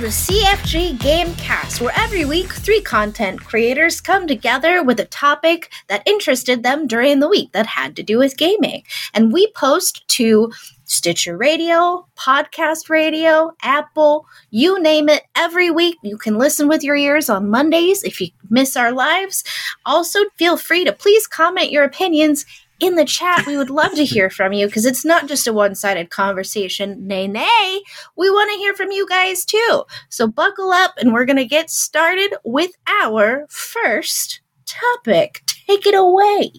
The CFG Gamecast, where every week three content creators come together with a topic that interested them during the week that had to do with gaming. And we post to Stitcher Radio, Podcast Radio, Apple, you name it, every week. You can listen with your ears on Mondays if you miss our lives. Also, feel free to please comment your opinions in the chat. We would love to hear from you because it's not just a one sided conversation. Nay, nay. We want to hear from you guys too. So buckle up and we're going to get started with our first topic. Take it away.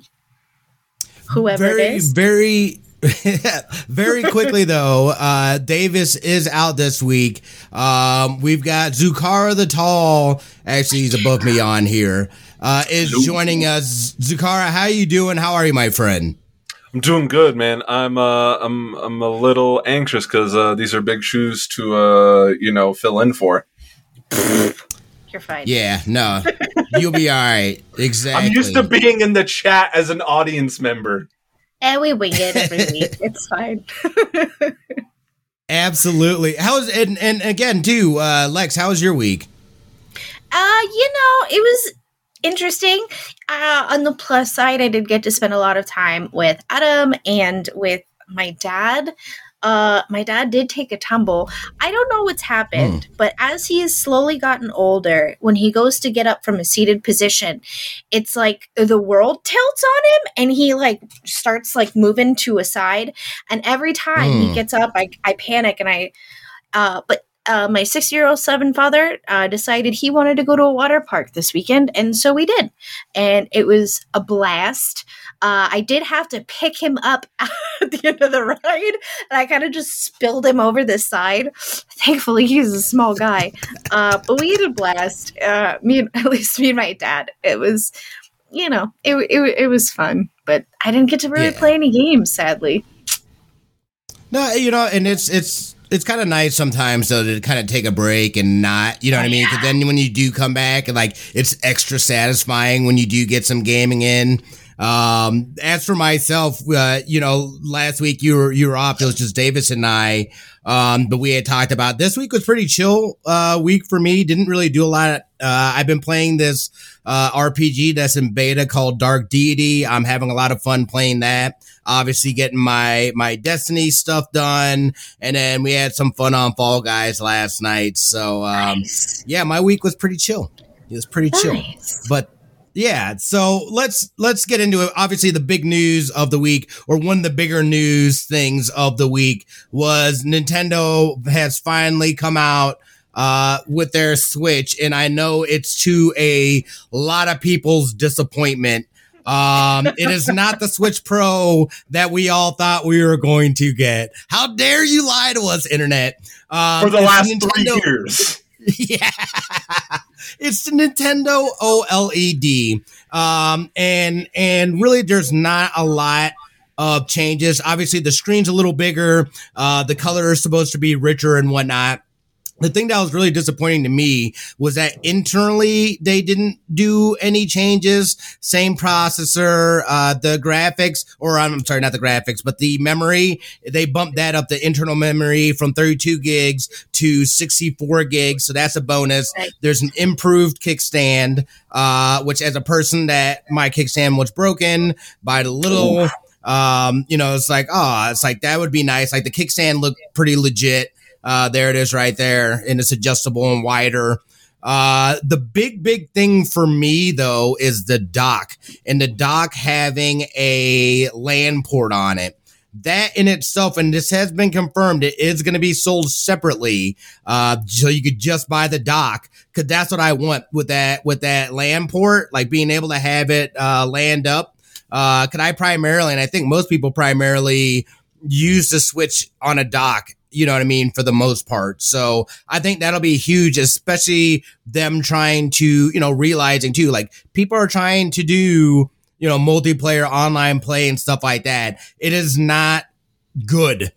Whoever very, it is. Very, very quickly though, uh, Davis is out this week. Um, we've got Zukara the Tall. Actually, he's above me on here. Uh, is joining us. Zukara, how you doing? How are you, my friend? I'm doing good, man. I'm uh, I'm I'm a little anxious because uh, these are big shoes to uh, you know fill in for. You're fine. Yeah, no, you'll be all right. Exactly. I'm used to being in the chat as an audience member. And we wing it every week. It's fine. Absolutely. How's and and again too, uh, Lex? How was your week? Uh, you know, it was interesting. Uh, on the plus side, I did get to spend a lot of time with Adam and with my dad. Uh, my dad did take a tumble. I don't know what's happened, Hmm. but as he has slowly gotten older, when he goes to get up from a seated position, it's like the world tilts on him and he like starts like moving to a side. And every time Hmm. he gets up, I, I panic and I, uh, but uh, my six year old seven father uh, decided he wanted to go to a water park this weekend, and so we did. And it was a blast. Uh, I did have to pick him up at the end of the ride, and I kind of just spilled him over the side. Thankfully, he's a small guy, uh, but we had a blast. Uh, me, and, at least me and my dad. It was, you know, it it, it was fun, but I didn't get to really Yeah. play any games, sadly. No, you know, and it's it's it's kind of nice sometimes though to kind of take a break and not, you know what I mean? Because then when you do come back, like it's extra satisfying when you do get some gaming in. Um, as for myself, uh, you know, last week you were you were off. It was just Davis and I. Um, but we had talked about this week was pretty chill uh week for me. Didn't really do a lot. Uh, I've been playing this uh RPG that's in beta called Dark Deity. I'm having a lot of fun playing that obviously getting my my destiny stuff done. And then we had some fun on fall guys last night. So um Nice. yeah my week was pretty chill. It was pretty chill. But yeah so let's let's get into it. Obviously the big news of the week or one of the bigger news things of the week was nintendo has finally come out uh with their switch. And i know it's to a lot of people's disappointment um, it is not the Switch Pro that we all thought we were going to get. How dare you lie to us, internet? Um, For the last Nintendo- three years. yeah, it's the Nintendo OLED, um, and and really, there's not a lot of changes. Obviously, the screen's a little bigger. Uh, the color is supposed to be richer and whatnot. The thing that was really disappointing to me was that internally they didn't do any changes. Same processor, uh, the graphics, or I'm sorry, not the graphics, but the memory. They bumped that up the internal memory from 32 gigs to 64 gigs. So that's a bonus. There's an improved kickstand, uh, which as a person that my kickstand was broken by the little, um, you know, it's like, oh, it's like that would be nice. Like the kickstand looked pretty legit. Uh, there it is right there. And it's adjustable and wider. Uh, the big, big thing for me though is the dock and the dock having a LAN port on it. That in itself, and this has been confirmed, it is going to be sold separately. Uh, so you could just buy the dock because that's what I want with that, with that LAN port, like being able to have it, uh, land up. Uh, could I primarily, and I think most people primarily use the switch on a dock you know what I mean, for the most part. So I think that'll be huge, especially them trying to, you know, realizing too, like people are trying to do, you know, multiplayer online play and stuff like that. It is not good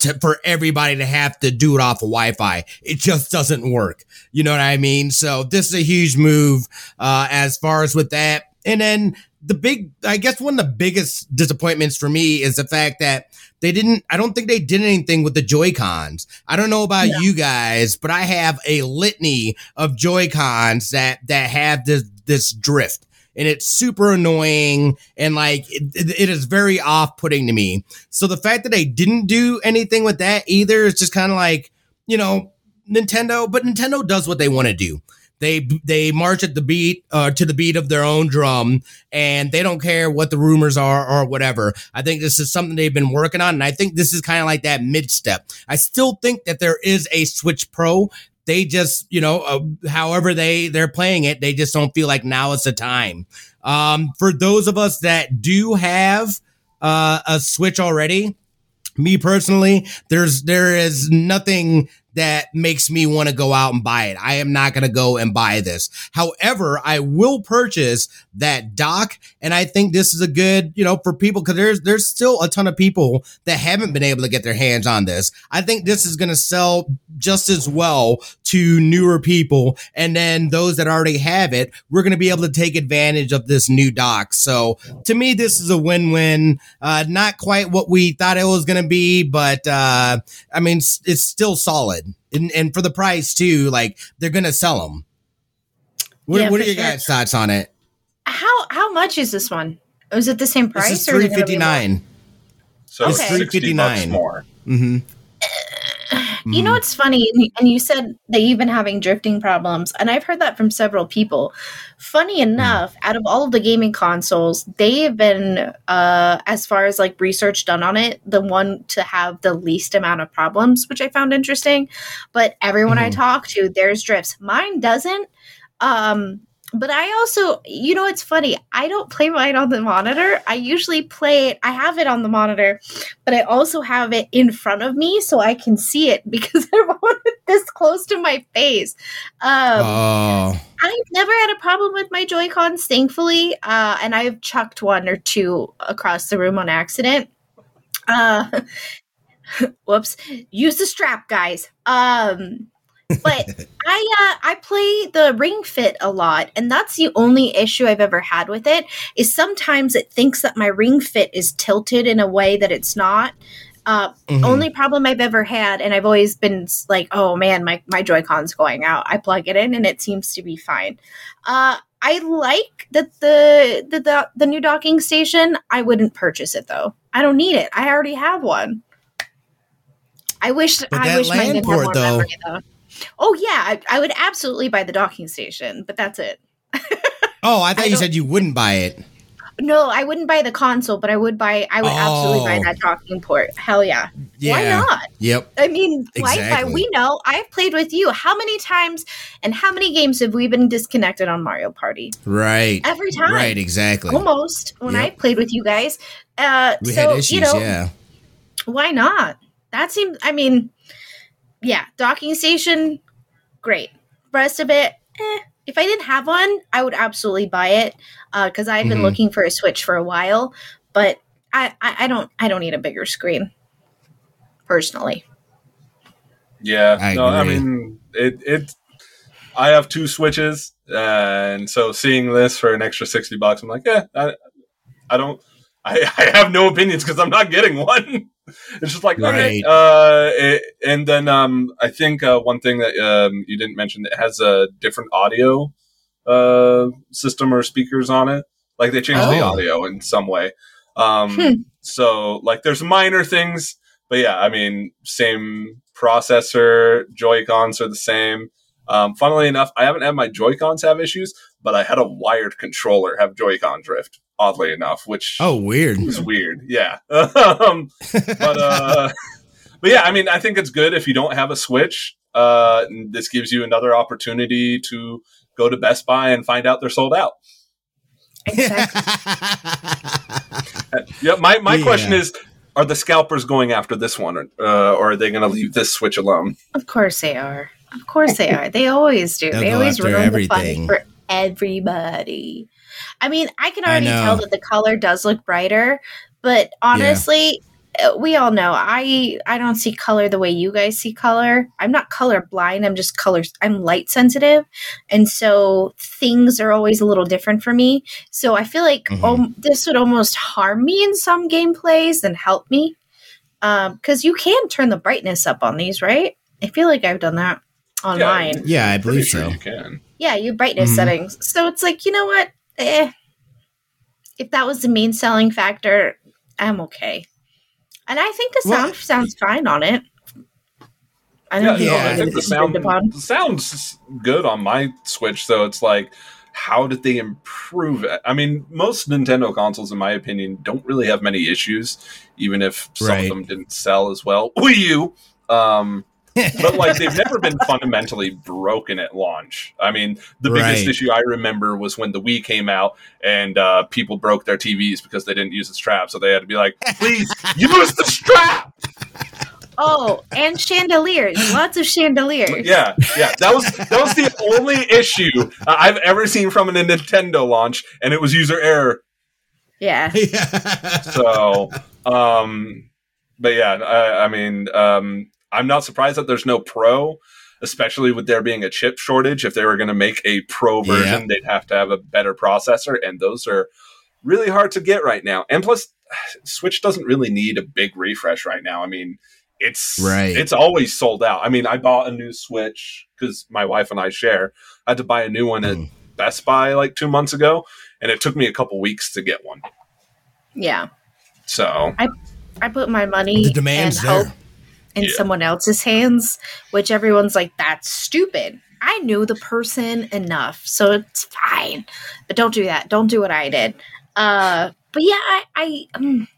to, for everybody to have to do it off of Wi-Fi. It just doesn't work. You know what I mean? So this is a huge move, uh, as far as with that. And then the big, I guess one of the biggest disappointments for me is the fact that they didn't, I don't think they did anything with the Joy Cons. I don't know about Yeah. you guys, but I have a litany of Joy Cons that, that have this, this drift. And it's super annoying and like it, it- it is very off putting to me. So the fact that they didn't do anything with that either is just kind of like, you know, Nintendo, but Nintendo does what they want to do. They they march at the beat uh, to the beat of their own drum, and they don't care what the rumors are or whatever. I think this is something they've been working on, and I think this is kind of like that mid step. I still think that there is a Switch Pro. They just, you know, uh, however they they're playing it, they just don't feel like now is the time. Um, for those of us that do have uh, a Switch already, me personally, there's there is nothing that makes me want to go out and buy it. I am not going to go and buy this. However, I will purchase that dock. and I think this is a good, you know, for people cuz there's there's still a ton of people that haven't been able to get their hands on this. I think this is going to sell just as well to newer people and then those that already have it, we're going to be able to take advantage of this new dock. So, to me this is a win-win. Uh not quite what we thought it was going to be, but uh I mean, s- it's still solid, and, and for the price too. Like they're gonna sell them. What, Yeah, what are your sure. guys' thoughts on it? How how much is this one? Is it the same price? this is or is three it gonna be fifty nine. So Okay. it's 359. more. Mm-hmm. You know what's funny? And you said they've been having drifting problems, and I've heard that from several people. Funny enough, out of all of the gaming consoles, they have been, uh, as far as like research done on it, the one to have the least amount of problems, which I found interesting. But everyone I Mhm. talk to, there's drifts. Mine doesn't. Um, but I also, you know, it's funny. I don't play mine on the monitor. I usually play it. I have it on the monitor, but I also have it in front of me so I can see it because I want it this close to my face. Um, oh, I've never had a problem with my Joy Cons, thankfully, uh, and I've chucked one or two across the room on accident. Uh, whoops! Use the strap, guys. Um, but I uh, I play the Ring Fit a lot, and that's the only issue I've ever had with it. Is sometimes it thinks that my Ring Fit is tilted in a way that it's not. Uh, mhm. only problem I've ever had, and I've always been like, oh man, my, my Joy-Con's going out. I plug it in and it seems to be fine. Uh, I like that the, the the the new docking station. I wouldn't purchase it though. I don't need it. I already have one. I wish But I wish mine port, more though- memory though. Oh yeah, I, I would absolutely buy the docking station, but that's it. oh, I thought I you said you wouldn't buy it. No, I wouldn't buy the console, but I would buy. I would absolutely buy Oh. that docking port. Hell yeah! Yeah. Why not? Yep. I mean, Wi-Fi. We know. I've played with you. How many times and how many games have we been disconnected on Mario Party? Right. Every time. Right. Exactly. Almost when I played with you guys. Uh, We so had issues. you know, yeah. why not? That seems. I mean, yeah, docking station, great. Rest of it, eh. If I didn't have one, I would absolutely buy it because I've been Mhm. looking for a Switch for a while. But I, I, I don't, I don't need a bigger screen, personally. Yeah, I no, I mean it. It. I have two switches, and so seeing this for an extra sixty bucks, I'm like, yeah, I, I don't. I, I have no opinions because I'm not getting one. It's just like okay, Right. uh, it, and then um, I think uh, one thing that um, you didn't mention it has a different audio uh system or speakers on it. Like they changed the Oh. audio in some way. Um, Hmm. so like there's minor things, but yeah, I mean, same processor, Joy Cons are the same. Um, funnily enough, I haven't had my Joy Cons have issues, but I had a wired controller have Joy Con drift. Oddly enough, which Oh, weird. was weird. Yeah, um, but uh, but yeah, I mean, I think it's good if you don't have a Switch. Uh, this gives you another opportunity to go to Best Buy and find out they're sold out. Exactly. Yeah, my my Yeah. question is: Are the scalpers going after this one, or, uh, or are they going to leave this Switch alone? Of course they are. Of course they are. They always do. They'll they always ruin everything. the fun for everybody. I mean, I can I already tell that the color does look brighter, but honestly, uh, we all know I I don't see color the way you guys see color. I'm not color blind. I'm just color. I'm light sensitive, and so things are always a little different for me. So I feel like Mhm. um, this would almost harm me in some gameplays than help me, Um because you can turn the brightness up on these, right? I feel like I've done that online. Yeah. Yeah, I Pretty believe sure so. you can. Yeah, you brightness Mhm. settings. So it's like you know what? Eh. If that was the main selling factor, I'm okay. And I think the Well- sound sounds fine on it. I Yeah, don't no, Yeah. I think the sound upon. sounds good on my Switch. So it's like, how did they improve it? I mean, most Nintendo consoles, in my opinion, don't really have many issues, even if some Right. of them didn't sell as well. Wii U, um, but like they've never been fundamentally broken at launch. I mean, the biggest Right. issue I remember was when the Wii came out and uh, people broke their TVs because they didn't use the strap, so they had to be like, "Please use the strap." Oh, and chandeliers. Lots of chandeliers. Yeah, yeah. That was that was the only issue I've ever seen from a Nintendo launch, and it was user error. Yeah. So, um, but yeah, I, I mean, um, I'm not surprised that there's no Pro, especially with there being a chip shortage. If they were going to make a Pro Yeah. version, they'd have to have a better processor, and those are really hard to get right now. And plus, Switch doesn't really need a big refresh right now. I mean, it's Right. It's always sold out. I mean, I bought a new Switch because my wife and I share. I had to buy a new one at Mm. Best Buy like two months ago, and it took me a couple weeks to get one. Yeah. So I I put my money The and demand's hope there. In Yeah. someone else's hands, which everyone's like, that's stupid. I knew the person enough, so it's fine. But don't do that. Don't do what I did. Uh, but yeah, I, I, um,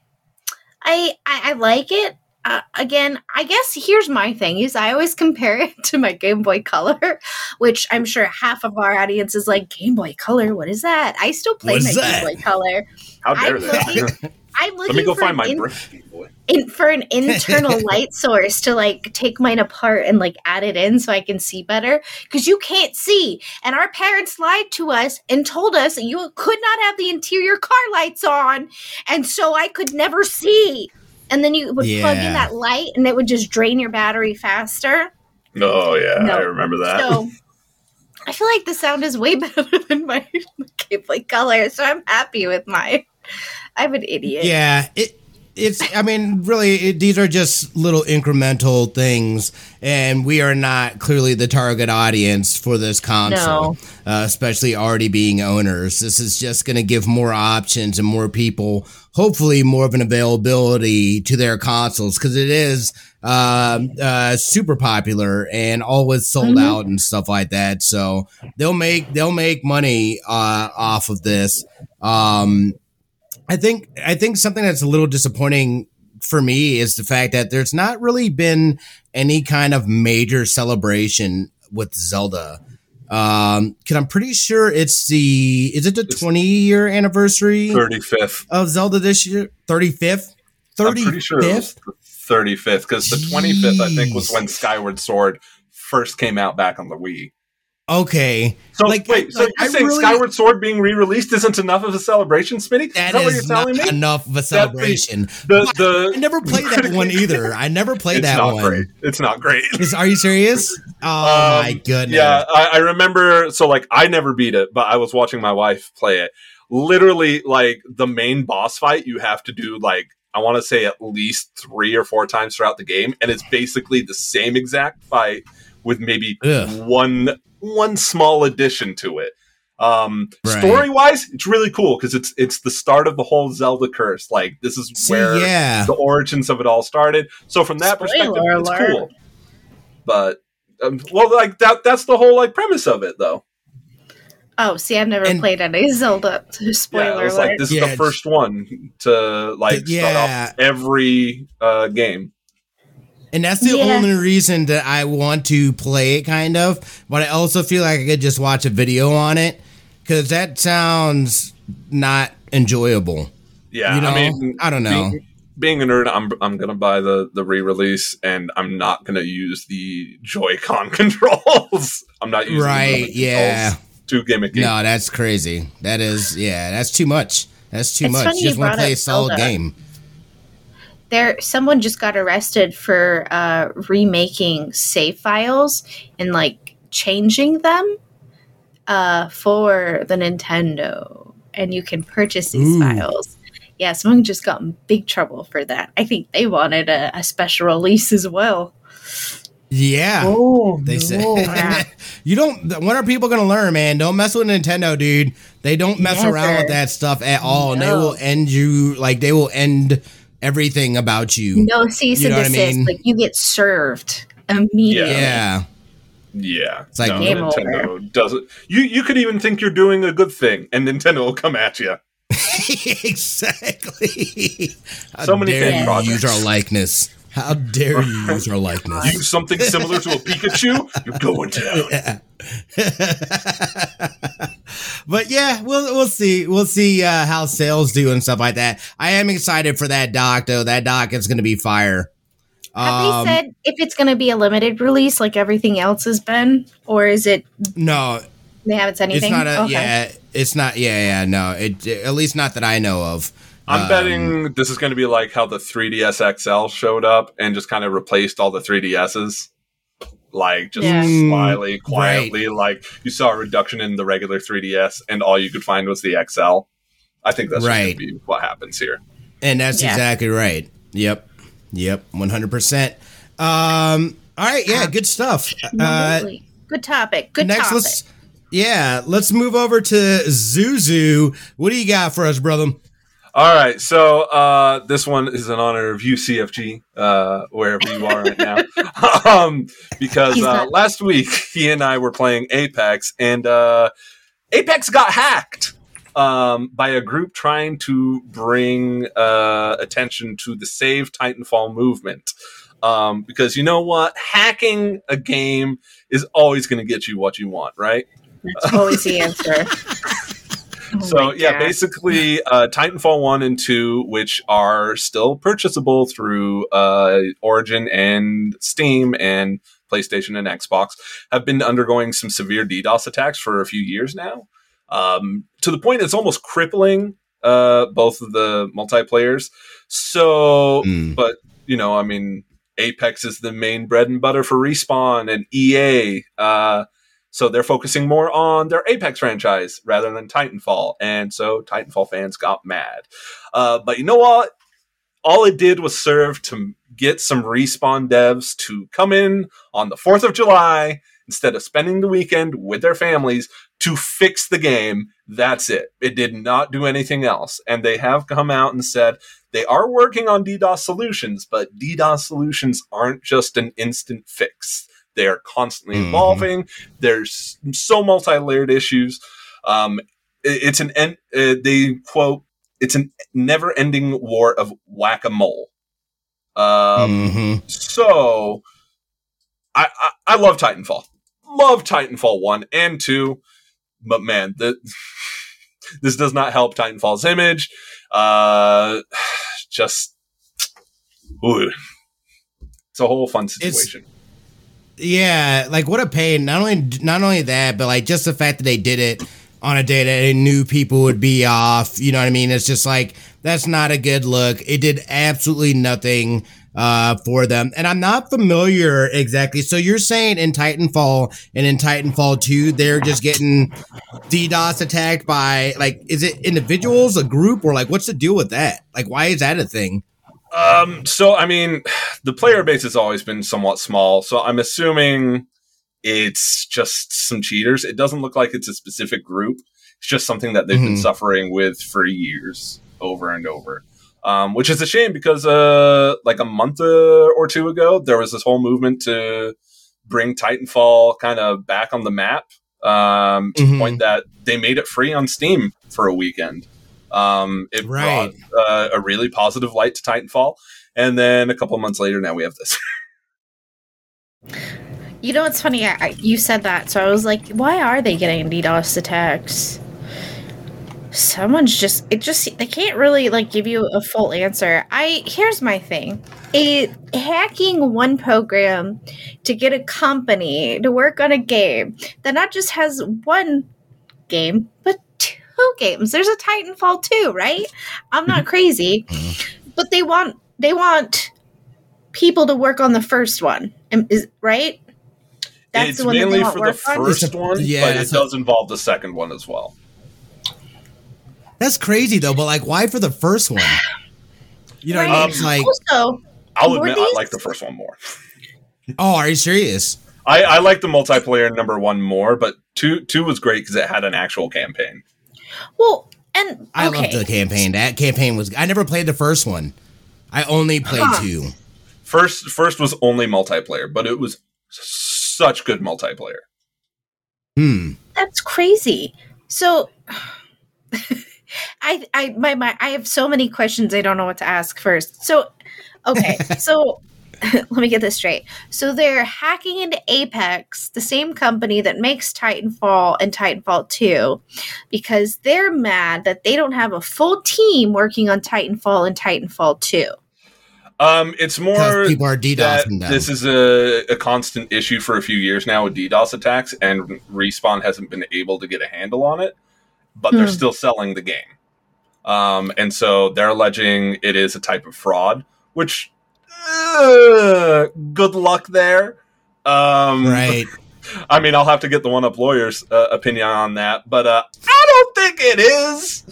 I, I, I like it. Uh, again, I guess here's my thing: is I always compare it to my Game Boy Color, which I'm sure half of our audience is like, Game Boy Color, what is that? I still play What my is Game? Boy Color. how dare I'm they? looking- I'm looking Let me go for find my in- Game Boy. In, for an internal light source to like take mine apart and like add it in so I can see better because you can't see. And our parents lied to us and told us you could not have the interior car lights on, and so I could never see. And then you would plug in that light, and it would just drain your battery faster. Oh yeah, No. I remember that. So I feel like the sound is way better than my Game Boy Color, so I'm happy with my. I'm an idiot. Yeah, it it's. I mean, really, it, these are just little incremental things, and we are not clearly the target audience for this console, uh, especially already being owners. This is just going to give more options and more people, hopefully, more of an availability to their consoles because it is um, uh, super popular and always sold Mhm. out and stuff like that. So they'll make they'll make money uh, off of this. Um, I think I think something that's a little disappointing for me is the fact that there's not really been any kind of major celebration with Zelda. Um, cause I'm pretty sure it's the is it the 20 year anniversary Thirty fifth. of Zelda this year? 35th? I'm 35th? pretty sure it was the thirty fifth because the twenty fifth I think was when Skyward Sword first came out back on the Wii. Okay. So Like, wait, so like, you're I saying really- Skyward Sword being re-released isn't enough of a celebration, Smitty? That is that what is you're not telling me? enough of a celebration. The the I never played that one either. I never played it's that not one. great. It's not great. Is, are you serious? Oh Um, my goodness. Yeah, I, I remember. So, like, I never beat it, but I was watching my wife play it. Literally, like the main boss fight, you have to do like I want to say at least three or four times throughout the game, and it's basically the same exact fight with maybe Ugh. one one small addition to it. Um, Right. story wise, it's really cool because it's it's the start of the whole Zelda curse. Like, this is See, where yeah. the origins of it all started. So from that Spoiler perspective, it's cool. But um, well, like that that's the whole like premise of it, though. Oh, see, I've never And- played any Zelda. Spoiler yeah, it was alert. like this is Yeah, the first one to like Th- start off every uh, game. And that's the Yeah. only reason that I want to play it, kind of. But I also feel like I could just watch a video on it because that sounds not enjoyable. Yeah, You know, I mean, I don't know. Being, being a nerd, I'm I'm gonna buy the the re-release, and I'm not gonna use the Joy-Con controls. I'm not using Right? movement Yeah. controls. Too gimmicky. No, that's crazy. That is, yeah, that's too much. That's too It's much. You just want to play a solid Zelda. game. There someone just got arrested for uh, remaking save files and like changing them uh, for the Nintendo, and you can purchase these Ooh. files. Yeah, someone just got in big trouble for that. I think they wanted a, a special release as well. Yeah. Oh, They no. you don't. When are people gonna learn, man? Don't mess with Nintendo, dude. They don't mess around with that stuff at all, and they will end you. Like they will end everything about you. No cease You know and what I desist. mean? Like you get served immediately. Yeah. Yeah, It's like no, Game Nintendo doesn't. You you could even think you're doing a good thing, and Nintendo will come at you. exactly. How So many dare fan you projects. use our likeness? How dare you use our likeness? Use something similar to a Pikachu, you're going down. but yeah, we'll we'll see. We'll see uh, how sales do and stuff like that. I am excited for that dock though. That dock is going to be fire. Have Um, they said if it's going to be a limited release like everything else has been, or is it no? they haven't said anything? It's not a Okay. yeah. It's not yeah yeah no. It at least not that I know of. I'm Um, betting this is going to be like how the 3DS XL showed up and just kind of replaced all the 3DSs. Like just Yeah. slyly, Mm, quietly, like you saw a reduction in the regular 3DS, and all you could find was the XL. I think that's Right. going to be what happens here. And that's Yeah. exactly right. Yep. Yep. One hundred percent. Um. All right. Yeah. Good stuff. Uh, Absolutely. Good topic. Good next, topic. let's. Yeah. Let's move over to Zuzu. What do you got for us, brother? All right, so uh, this one is in honor of UCFG, uh, wherever you are right now, um, because uh, last week he and I were playing Apex, and uh, Apex got hacked um, by a group trying to bring uh, attention to the Save Titanfall movement. Um, because you know what, hacking a game is always going to get you what you want, right? That's always the answer. Oh so my yeah, God. basically, uh, Titanfall one and two, which are still purchasable through uh, Origin and Steam and PlayStation and Xbox, have been undergoing some severe DDoS attacks for a few years now, um, to the point it's almost crippling uh, both of the multiplayers. So, Mm. but you know, I mean, Apex is the main bread and butter for Respawn and EA. Uh, so they're focusing more on their Apex franchise rather than Titanfall. And so Titanfall fans got mad. Uh, but you know what? All it did was serve to get some Respawn devs to come in on the 4th of July instead of spending the weekend with their families to fix the game. That's it. It did not do anything else. And they have come out and said they are working on DDoS solutions, but DDoS solutions aren't just an instant fix. They are constantly Mhm. evolving. There's so multi-layered issues. Um, it- it's an en- uh, they quote it's a never-ending war of whack-a-mole. Um, Mhm. so I, I I love Titanfall. Love Titanfall 1 and 2. But man, the, this does not help Titanfall's image. Uh just ooh. It's a whole fun situation. Yeah, like what a pain. Not only not only that, but like just the fact that they did it on a day that they knew people would be off. You know what I mean? It's just like that's not a good look. It did absolutely nothing uh for them. And I'm not familiar exactly. So you're saying in Titanfall and in Titanfall 2 they're just getting DDoS attacked by like is it individuals, a group or like what's the deal with that? Like why is that a thing? Um, so I mean, the player base has always been somewhat small, so I'm assuming it's just some cheaters. It doesn't look like it's a specific group. It's just something that they've been Mhm. suffering with for years, over and over. Um, which is a shame because, uh, like a month uh, or two ago, there was this whole movement to bring Titanfall kind of back on the map. Um, to Mhm. the point that they made it free on Steam for a weekend. Um, it Right. brought uh, a really positive light to Titanfall. And then a couple of months later, now we have this. You know what's funny? I, I, you said that, so I was like, why are they getting DDoS attacks? Someone's just it just they can't really like give you a full answer. I here's my thing. A hacking one program to get a company to work on a game that not just has one game, but two games. There's a Titanfall 2, right? I'm not mm-hmm. crazy. Mm-hmm. But they want they want people to work on the first one. Am- Is right? it's that they mainly want for the work on? first one, yeah, but it that's does involve the second one as well. That's crazy though, but like, why for the first one? You know, what I mean? Right. it's like, also, I'll Were admit I like the first one more. oh, are you serious? I, I like the multiplayer number one more, but two two was great because it had an actual campaign. Well, and I loved the campaign. That campaign was. I never played the first one. I only played Huh. two. First first was only multiplayer, but it was such good multiplayer. Hmm. That's crazy. So I I my, my I have so many questions I don't know what to ask first. So okay, so let me get this straight. So they're hacking into Apex, the same company that makes Titanfall and Titanfall 2, because they're mad that they don't have a full team working on Titanfall and Titanfall 2. Um, it's more Because people are that DDoSing them. this is a, a constant issue for a few years now with DDoS attacks, and Respawn hasn't been able to get a handle on it, but they're Hmm. still selling the game. Um, and so they're alleging it is a type of fraud, which uh, good luck there. Um, right. I mean, I'll have to get the one up lawyer's uh, opinion on that, but uh, I don't think it is.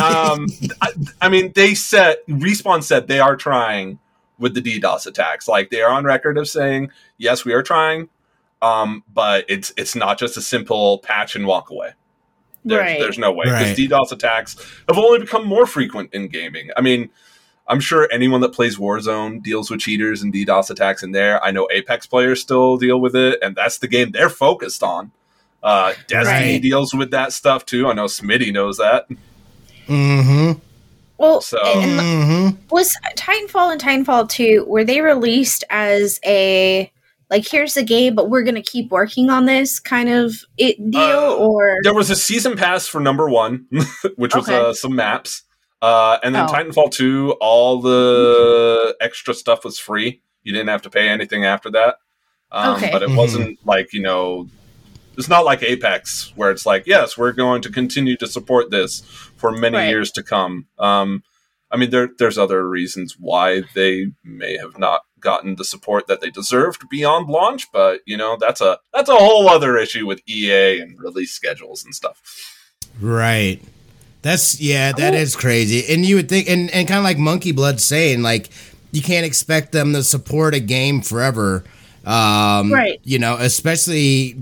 um, I, I mean, they said respawn said they are trying with the DDoS attacks. Like they are on record of saying, yes, we are trying, um, but it's it's not just a simple patch and walk away. There's, Right. there's no way because Right. DDoS attacks have only become more frequent in gaming. I mean, I'm sure anyone that plays Warzone deals with cheaters and DDoS attacks in there. I know Apex players still deal with it, and that's the game they're focused on. Uh, Destiny Right. deals with that stuff too. I know Smitty knows that. Mm-hmm. Well, So- Mm-hmm. was Titanfall and Titanfall 2 were they released as a like here's the game but we're going to keep working on this kind of it deal Uh, or There was a season pass for number one, which was uh, some maps. Uh, and then Oh. Titanfall 2, all the extra stuff was free. You didn't have to pay anything after that. Um, Okay. But it Mhm. wasn't like, you know, it's not like Apex where it's like, yes, we're going to continue to support this for many Right. years to come. Um, I mean, there, there's other reasons why they may have not gotten the support that they deserved beyond launch, but you know, that's a that's a whole other issue with EA and release schedules and stuff. Right. That's yeah, that Oh. is crazy. And you would think and, and kind of like Monkey Blood saying, like, you can't expect them to support a game forever. Um Right. you know, especially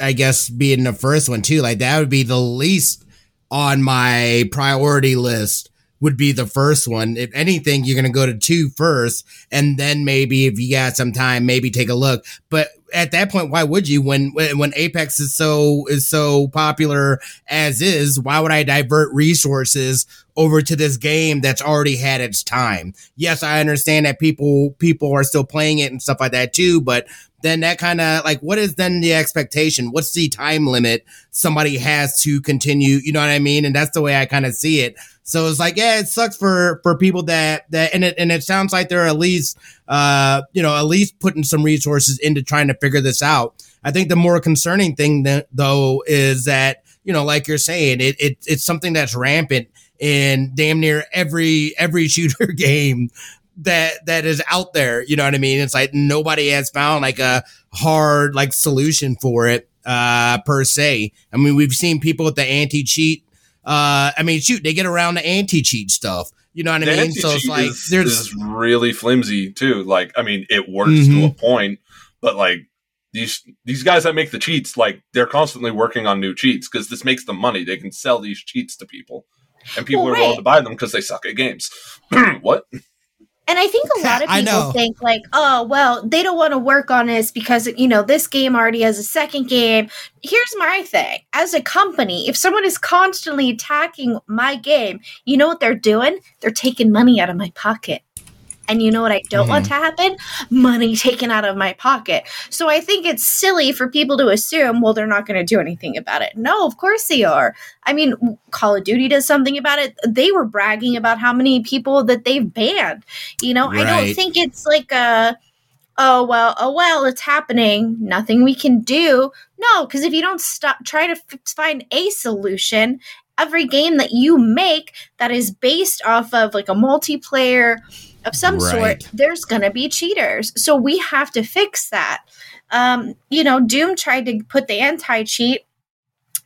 I guess being the first one too. Like that would be the least on my priority list would be the first one. If anything, you're gonna go to two first, and then maybe if you got some time, maybe take a look. But at that point, why would you? When when Apex is so is so popular as is, why would I divert resources over to this game that's already had its time? Yes, I understand that people people are still playing it and stuff like that too, but then that kind of like what is then the expectation? What's the time limit somebody has to continue? You know what I mean? And that's the way I kind of see it. So it's like, yeah, it sucks for for people that that and it and it sounds like they're at least uh you know at least putting some resources into trying to figure this out. I think the more concerning thing that, though is that you know like you're saying it, it it's something that's rampant in damn near every every shooter game that that is out there. You know what I mean? It's like nobody has found like a hard like solution for it uh per se. I mean, we've seen people with the anti cheat. Uh, I mean, shoot, they get around the anti cheat stuff. You know what I mean? So it's like is, there's is really flimsy too. Like, I mean, it works to Mhm. a point, but like these these guys that make the cheats, like they're constantly working on new cheats because this makes them money. They can sell these cheats to people, and people Well, are willing right. to buy them because they suck at games. what? And I think a lot of people think like, oh, well, they don't want to work on this because you know this game already has a second game. Here's my thing: as a company, if someone is constantly attacking my game, you know what they're doing? They're taking money out of my pocket. And you know what I don't want mm-hmm. to happen? Money taken out of my pocket. So I think it's silly for people to assume, well, they're not going to do anything about it. No, of course they are. I mean, Call of Duty does something about it. They were bragging about how many people that they've banned. You know, I don't think it's like a, oh, well, oh, well, it's happening. Nothing we can do. No, because if you don't stop, try to f- find a solution, every game that you make that is based off of like a multiplayer of some Right. sort, there's going to be cheaters. So we have to fix that. Um, you know, Doom tried to put the anti cheat.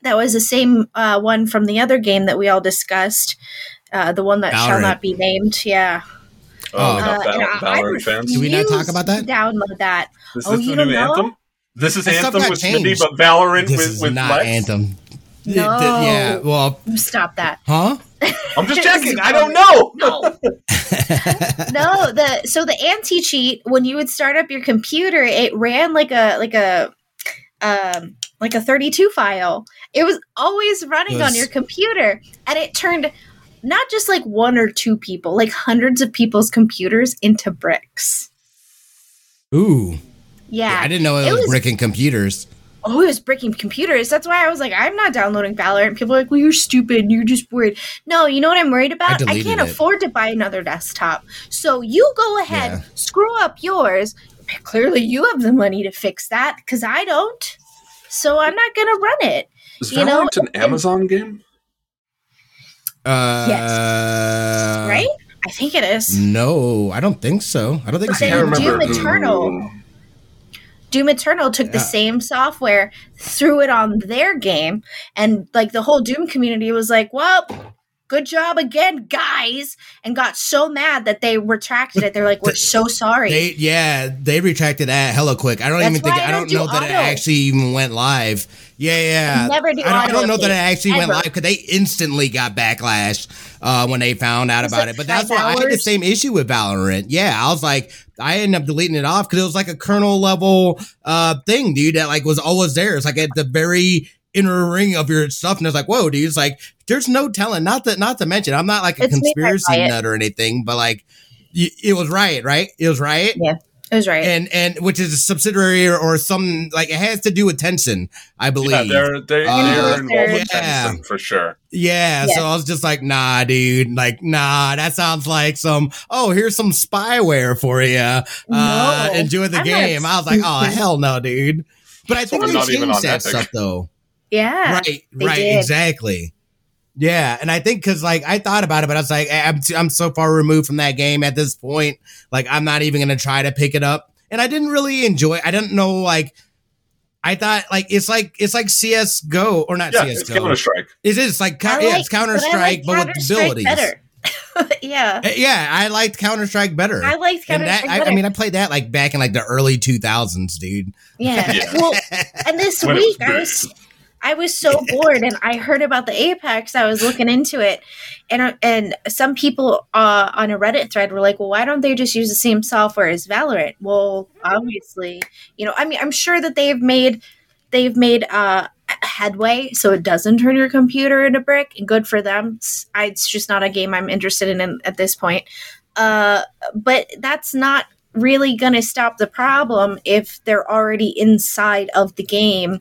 That was the same uh, one from the other game that we all discussed, uh, the one that shall not be named. Yeah. Oh, Oh. not Uh, and Val- I- I Valorant fans. Do we not talk about that? Download that. Is Oh, this you the don't new know? anthem? This is That Anthem with Smitty, but Valorant This with, is with not Lex? Anthem. Th- th- No. yeah. Well, Stop that. huh? I'm just checking. I don't know. No. no, the so the anti cheat when you would start up your computer, it ran like a like a um like a 32 file. It was always running on your computer and it turned not just like one or two people, like hundreds of people's computers into bricks. Ooh. Yeah. I didn't know it, It was, was- bricking computers. Oh, it was breaking computers. That's why I was like, I'm not downloading Valorant. People are like, well, you're stupid. You're just worried. No, you know what I'm worried about? I, deleted can't it. afford to buy another desktop. So you go ahead, Yeah. screw up yours. Clearly, you have the money to fix that because I don't. So I'm not going to run it. Is You know, Valorant an Amazon game? Uh, yes. right? I think it is. No, I don't think so. I don't think But it's then I Amazon. remember. Doom Eternal. Doom Eternal took the same software, threw it on their game, and like the whole Doom community was like, "Well, good job again, guys," and got so mad that they retracted it. They're like, "We're so sorry." They yeah, they retracted that hella quick. I don't That's even think I I don't don't do know that it actually even went live. Yeah, yeah. never do I don't, I don't know that it actually went live because they instantly got backlash uh, when they found out about it. But that's why I had the same issue with Valorant. Yeah, I was like, I ended up deleting it off because it was like a kernel level uh, thing, dude. That like was always there. It's like at the very inner ring of your stuff, and it's like, whoa, dude. It's like there's no telling. Not that, not to mention, I'm not like a It's conspiracy nut or anything, but like. It was Riot, right? It was Riot It was right. and and which is a subsidiary or, or some like it has to do with Tencent, I believe. Yeah, they're they, Uh, they're involved with yeah. Tencent for sure. Yeah, Yes. so I was just like, nah, dude, like, nah, that sounds like some. Oh, here's some spyware for you. Uh, No, enjoy the I'm not game. I was like, oh hell no, dude. But I think Well, they not even changed that Epic. stuff though. yeah, right, they right, did. exactly. Yeah, and I think because like I thought about it, but I was like, I'm I'm so far removed from that game at this point. Like, I'm not even gonna try to pick it up, and I didn't really enjoy. I didn't know like. I thought like it's like it's like CS:GO or not Yeah, it's CS:GO. Counter Strike. It is like I yeah, it's Counter but like Strike, but with abilities. better. yeah, Uh, Yeah, I liked Counter Strike better. I liked Counter Strike I, better. I mean, I played that like back in like the early 2000s, dude. yeah. Yeah. Well, and this When was week I was I was so bored and I heard about the Apex. I was looking into it, and uh, and some people uh, on a Reddit thread were like, "Well, why don't they just use the same software as Valorant?" Well, obviously, you know, I mean, I'm sure that they've made they've made uh, headway so it doesn't turn your computer into brick. And good for them. It's, I, it's just not a game I'm interested in, in at this point. Uh, but that's not really going to stop the problem if they're already inside of the game.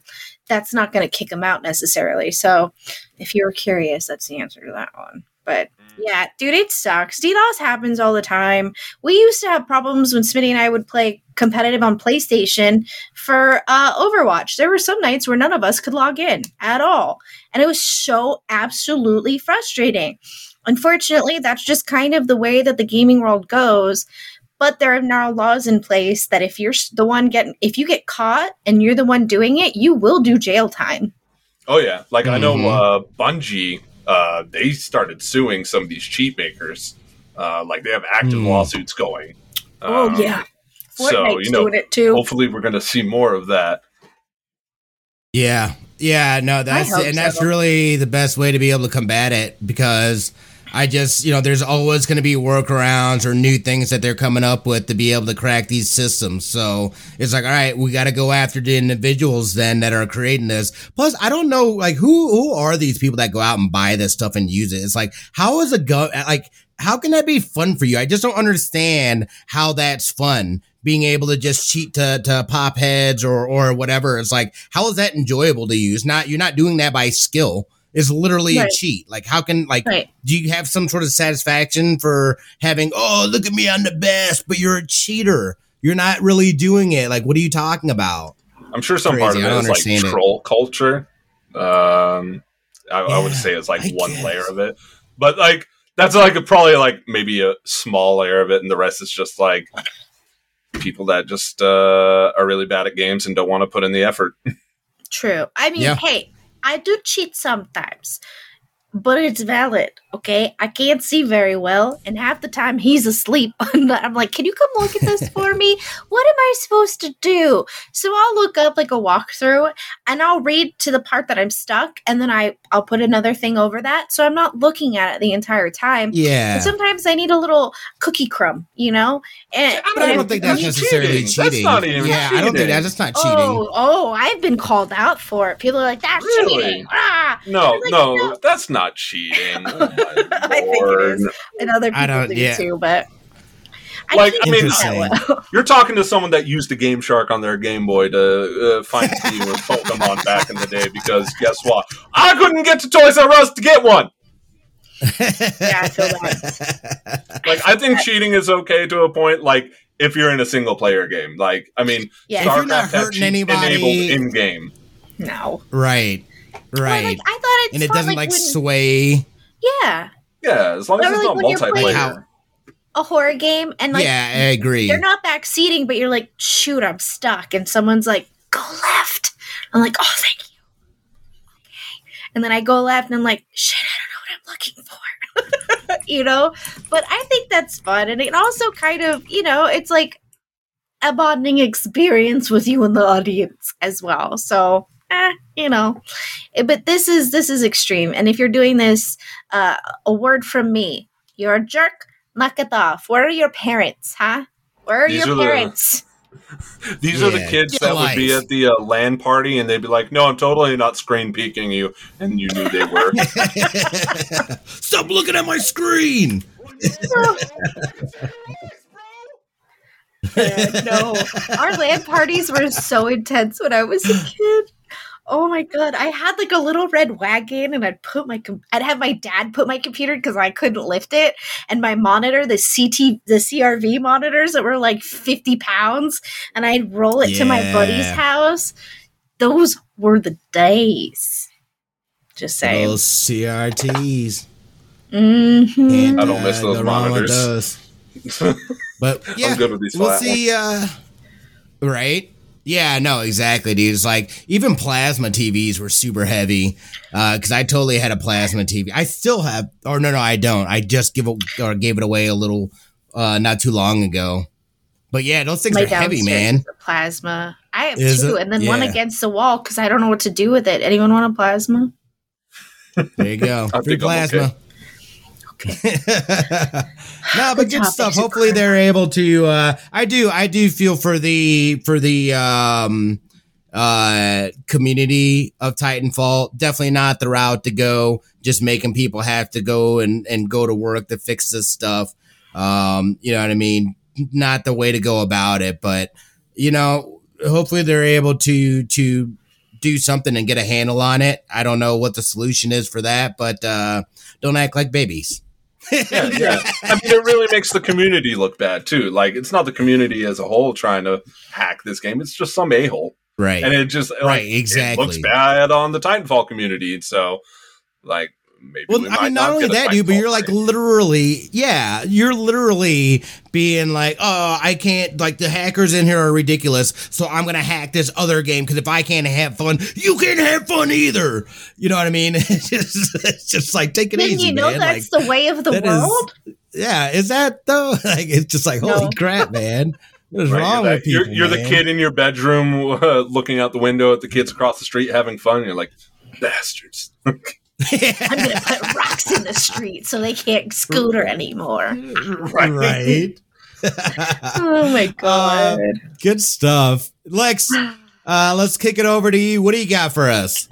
That's not going to kick them out necessarily. So, if you're curious, that's the answer to that one. But yeah, dude, it sucks. DDoS happens all the time. We used to have problems when Smitty and I would play competitive on PlayStation for uh, Overwatch. There were some nights where none of us could log in at all. And it was so absolutely frustrating. Unfortunately, that's just kind of the way that the gaming world goes. But there are now laws in place that if you're the one getting, if you get caught and you're the one doing it, you will do jail time. Oh yeah, like I know Mhm. uh, Bungie. Uh, they started suing some of these cheat makers. Uh, like they have active Hmm. lawsuits going. Oh, Um, yeah. So you know, doing it too. hopefully we're going to see more of that. Yeah, yeah, no, that's hope and that's really the best way to be able to combat it because I just you know there's always going to be workarounds or new things that they're coming up with to be able to crack these systems. So it's like, all right, we got to go after the individuals then that are creating this. Plus, I don't know like who who are these people that go out and buy this stuff and use it. It's like how is a gun like how can that be fun for you? I just don't understand how that's fun. Being able to just cheat to, to pop heads or or whatever. It's like, how is that enjoyable to use? Not you're not doing that by skill. It's literally a cheat. Like how can like Right. do you have some sort of satisfaction for having, oh, look at me, I'm the best, but you're a cheater. You're not really doing it. Like, what are you talking about? I'm sure some Crazy. part of I it don't is like understand it. troll culture. Um, I, I would say it's like I one guess. layer of it, but like That's like a, probably like maybe a small layer of it, and the rest is just like people that just uh, are really bad at games and don't want to put in the effort. True. I mean, Yeah. hey, I do cheat sometimes, but it's valid. Okay, I can't see very well, and half the time he's asleep. And I'm like, "Can you come look at this for me? What am I supposed to do?" So I'll look up like a walkthrough, and I'll read to the part that I'm stuck, and then I I'll put another thing over that, so I'm not looking at it the entire time. Yeah. But sometimes I need a little cookie crumb, you know. And But I and don't if- think that's That's necessarily cheating. That's not even yeah, I don't think cheating. that, that's not cheating. Oh, oh, I've been called out for it. People are like, "That's Really? cheating." Ah! No, Like, no, no. that's not cheating. My I think it is, lord. is. And other I don't- do yeah. too, but I Like, can't I mean, well. You're talking to someone that used a Game Shark on their Game Boy to uh, find Steam with Pokemon back in the day because guess what? I couldn't get to Toys R Us to get one. Yeah, I feel that. Like, I think cheating is okay to a point. Like, if you're in a single player game, like, I mean, Yeah. If you're not hurting cheat anybody- enabled in game. no, right. Well, Right. like, I thought it's and it fun, doesn't like, when- sway. Yeah, Yeah, as long as it's really not when you're playing- multiplayer. How- a horror game, and like yeah, I agree. you're not back seating, but you're like, shoot, I'm stuck, and someone's like, go left. I'm like, oh, thank you. Okay, and then I go left, and I'm like, shit, I don't know what I'm looking for. you know, but I think that's fun, and it also kind of, you know, it's like a bonding experience with you and the audience as well. So, eh, you know, but this is this is extreme, and if you're doing this, uh, a word from me, you're a jerk. Knock it off. Where are your parents, huh? Where are These your are the- parents? These are the kids get that would be at the uh, LAN party and they'd be like, no, I'm totally not screen peeking you. And you knew they were. Stop looking at my screen. Uh, no, our LAN parties were so intense when I was a kid. Oh my god, I had like a little red wagon, and I'd put my com- I'd have my dad put my computer because I couldn't lift it, and my monitor, the CT, the CRT monitors that were like fifty pounds, and I'd roll it to my buddy's house. Those were the days. Just saying. Those CRTs. Mhm. I don't miss uh, those go wrong with monitors. But yeah, I'm good with these we'll see. Uh, right? Yeah, no, exactly, dude. It's like even plasma TVs were super heavy because I totally had a plasma TV. I still have, or no, no, I don't. I just give it or gave it away a little uh, not too long ago. But yeah, those things My are heavy, man. Plasma. I have Is two, it? and then one against the wall because I don't know what to do with it. Anyone want a plasma? There you go. Free think I'm plasma. Okay. no, but good stuff. Hopefully they're able to uh I do I do feel for the for the um uh community of Titanfall. Definitely not the route to go, just making people have to go and and go to work to fix this stuff. Um, you know what I mean? Not the way to go about it, but you know, hopefully they're able to to do something and get a handle on it. I don't know what the solution is for that, but uh don't act like babies. Yeah, yeah. I mean, it really makes the community look bad too. Like, it's not the community as a whole trying to hack this game; it's just some a hole, Right. and it just like, Right, It exactly. looks bad on the Titanfall community. So, like, maybe Well, we I mean, not only get that, dude, but you're like three. literally, yeah, you're literally being like, oh, I can't, like, the hackers in here are ridiculous, so I'm gonna hack this other game because if I can't have fun, you can't have fun either. You know what I mean? It's just, it's just like take it Didn't easy, you know man. that's like, the way of the that is- world? yeah, is that though? Like, it's just like, holy No. crap, man, what is Right, wrong you're, with that- you're, people? you're the kid in your bedroom uh, looking out the window at the kids across the street having fun. And you're like, bastards. I'm gonna put rocks in the street so they can't scooter anymore. Right. right. Oh my god. Good stuff, Lex. Uh, let's kick it over to you. What do you got for us?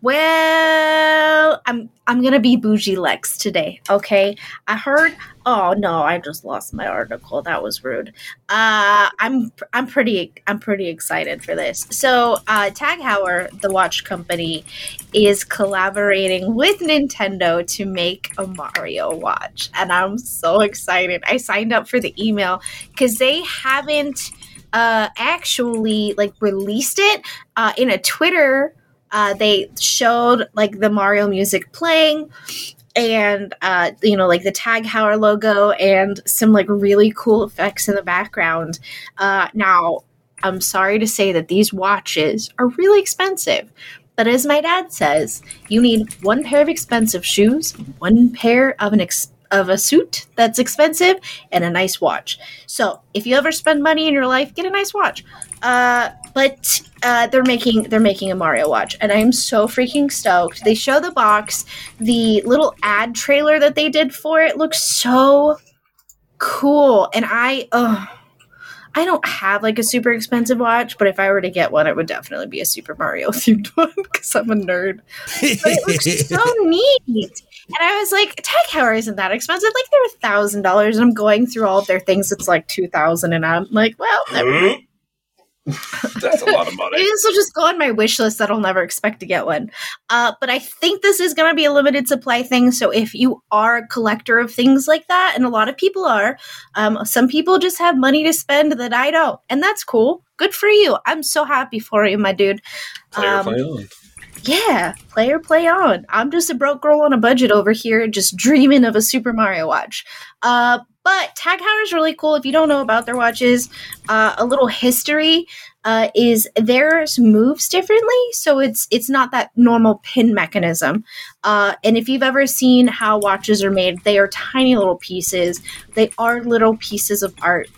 Well, I'm I'm gonna be bougie Lex today. Okay, I heard. Oh no, I just lost my article. That was rude. Uh, I'm I'm pretty I'm pretty excited for this. So, uh, Tag Heuer, the watch company, is collaborating with Nintendo to make a Mario watch, and I'm so excited. I signed up for the email because they haven't uh actually like released it uh in a Twitter uh, they showed like the Mario music playing, and uh, you know, like the Tag Heuer logo and some like really cool effects in the background. Uh, now, I'm sorry to say that these watches are really expensive. But as my dad says, you need one pair of expensive shoes, one pair of an ex- of a suit that's expensive, and a nice watch. So if you ever spend money in your life, get a nice watch. Uh, but uh, they're making they're making a Mario watch, and I'm so freaking stoked. They show the box, the little ad trailer that they did for it looks so cool, and I oh. I don't have like a super expensive watch, but if I were to get one, it would definitely be a Super Mario themed one because I'm a nerd. But it looks so neat. And I was like, Tag Heuer isn't that expensive. Like they're a thousand dollars. And I'm going through all of their things. It's like two thousand, and I'm like, well, never mind. That's a lot of money. Maybe this will just go on my wish list that I'll never expect to get one. Uh, but I think this is going to be a limited supply thing. So if you are a collector of things like that, and a lot of people are, um, some people just have money to spend that I don't, and that's cool. Good for you. I'm so happy for you, my dude. Player Um, play on. Yeah, player play on. I'm just a broke girl on a budget over here, just dreaming of a Super Mario watch. Uh, but Tag Heuer is really cool. If you don't know about their watches, uh, a little history uh, is theirs moves differently, so it's it's not that normal pin mechanism. Uh, and if you've ever seen how watches are made, they are tiny little pieces. They are little pieces of art.